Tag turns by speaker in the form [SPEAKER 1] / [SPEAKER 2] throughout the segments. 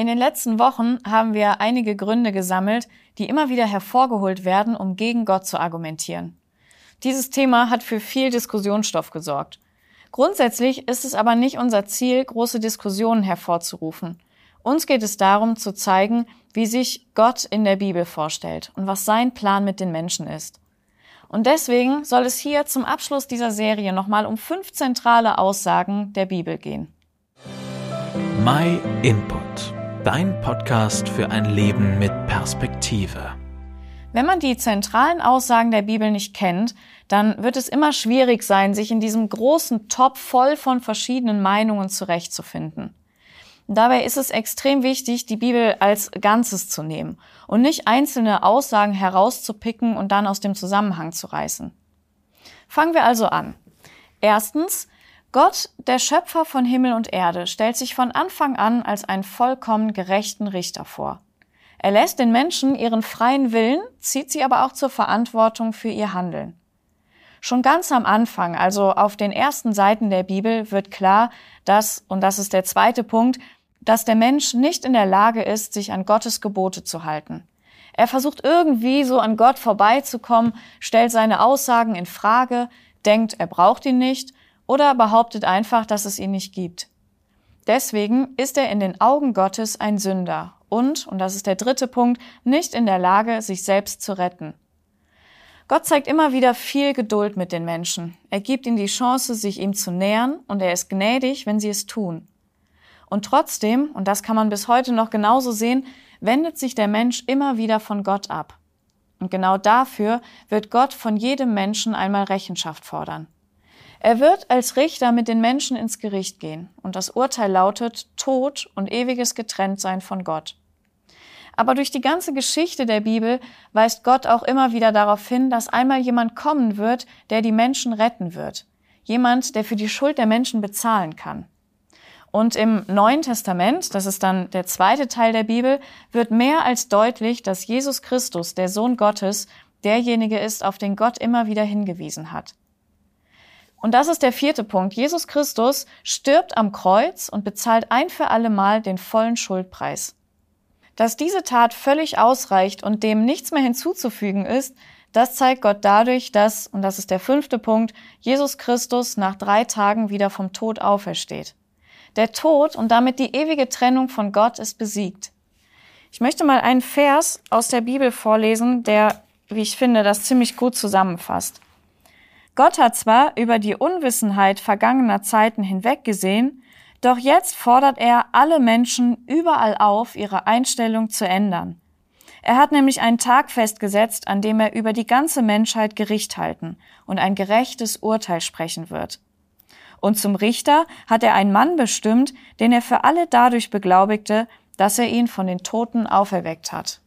[SPEAKER 1] In den letzten Wochen haben wir einige Gründe gesammelt, die immer wieder hervorgeholt werden, um gegen Gott zu argumentieren. Dieses Thema hat für viel Diskussionsstoff gesorgt. Grundsätzlich ist es aber nicht unser Ziel, große Diskussionen hervorzurufen. Uns geht es darum, zu zeigen, wie sich Gott in der Bibel vorstellt und was sein Plan mit den Menschen ist. Und deswegen soll es hier zum Abschluss dieser Serie nochmal um fünf zentrale Aussagen der Bibel gehen.
[SPEAKER 2] My Input, dein Podcast für ein Leben mit Perspektive.
[SPEAKER 1] Wenn man die zentralen Aussagen der Bibel nicht kennt, dann wird es immer schwierig sein, sich in diesem großen Topf voll von verschiedenen Meinungen zurechtzufinden. Dabei ist es extrem wichtig, die Bibel als Ganzes zu nehmen und nicht einzelne Aussagen herauszupicken und dann aus dem Zusammenhang zu reißen. Fangen wir also an. Erstens, Gott, der Schöpfer von Himmel und Erde, stellt sich von Anfang an als einen vollkommen gerechten Richter vor. Er lässt den Menschen ihren freien Willen, zieht sie aber auch zur Verantwortung für ihr Handeln. Schon ganz am Anfang, also auf den ersten Seiten der Bibel, wird klar, dass, und das ist der zweite Punkt, dass der Mensch nicht in der Lage ist, sich an Gottes Gebote zu halten. Er versucht irgendwie so an Gott vorbeizukommen, stellt seine Aussagen in Frage, denkt, er braucht ihn nicht oder behauptet einfach, dass es ihn nicht gibt. Deswegen ist er in den Augen Gottes ein Sünder und, und das ist der dritte Punkt, nicht in der Lage, sich selbst zu retten. Gott zeigt immer wieder viel Geduld mit den Menschen. Er gibt ihnen die Chance, sich ihm zu nähern und er ist gnädig, wenn sie es tun. Und trotzdem, und das kann man bis heute noch genauso sehen, wendet sich der Mensch immer wieder von Gott ab. Und genau dafür wird Gott von jedem Menschen einmal Rechenschaft fordern. Er wird als Richter mit den Menschen ins Gericht gehen und das Urteil lautet Tod und ewiges Getrenntsein von Gott. Aber durch die ganze Geschichte der Bibel weist Gott auch immer wieder darauf hin, dass einmal jemand kommen wird, der die Menschen retten wird. Jemand, der für die Schuld der Menschen bezahlen kann. Und im Neuen Testament, das ist dann der zweite Teil der Bibel, wird mehr als deutlich, dass Jesus Christus, der Sohn Gottes, derjenige ist, auf den Gott immer wieder hingewiesen hat. Und das ist der vierte Punkt. Jesus Christus stirbt am Kreuz und bezahlt ein für alle Mal den vollen Schuldpreis. Dass diese Tat völlig ausreicht und dem nichts mehr hinzuzufügen ist, das zeigt Gott dadurch, dass, und das ist der fünfte Punkt, Jesus Christus nach drei Tagen wieder vom Tod aufersteht. Der Tod und damit die ewige Trennung von Gott ist besiegt. Ich möchte mal einen Vers aus der Bibel vorlesen, der, wie ich finde, das ziemlich gut zusammenfasst. Gott hat zwar über die Unwissenheit vergangener Zeiten hinweggesehen, doch jetzt fordert er alle Menschen überall auf, ihre Einstellung zu ändern. Er hat nämlich einen Tag festgesetzt, an dem er über die ganze Menschheit Gericht halten und ein gerechtes Urteil sprechen wird. Und zum Richter hat er einen Mann bestimmt, den er für alle dadurch beglaubigte, dass er ihn von den Toten auferweckt hat.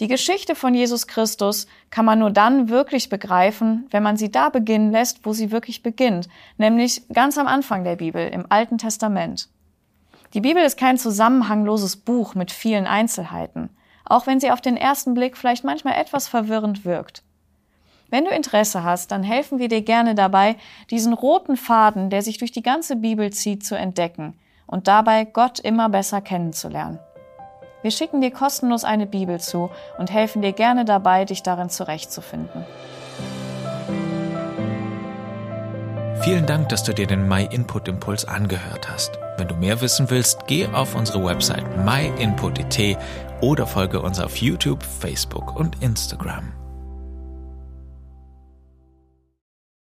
[SPEAKER 1] Die Geschichte von Jesus Christus kann man nur dann wirklich begreifen, wenn man sie da beginnen lässt, wo sie wirklich beginnt, nämlich ganz am Anfang der Bibel, im Alten Testament. Die Bibel ist kein zusammenhangloses Buch mit vielen Einzelheiten, auch wenn sie auf den ersten Blick vielleicht manchmal etwas verwirrend wirkt. Wenn du Interesse hast, dann helfen wir dir gerne dabei, diesen roten Faden, der sich durch die ganze Bibel zieht, zu entdecken und dabei Gott immer besser kennenzulernen. Wir schicken dir kostenlos eine Bibel zu und helfen dir gerne dabei, dich darin zurechtzufinden.
[SPEAKER 2] Vielen Dank, dass du dir den My Input Impuls angehört hast. Wenn du mehr wissen willst, geh auf unsere Website myinput.it oder folge uns auf YouTube, Facebook und Instagram.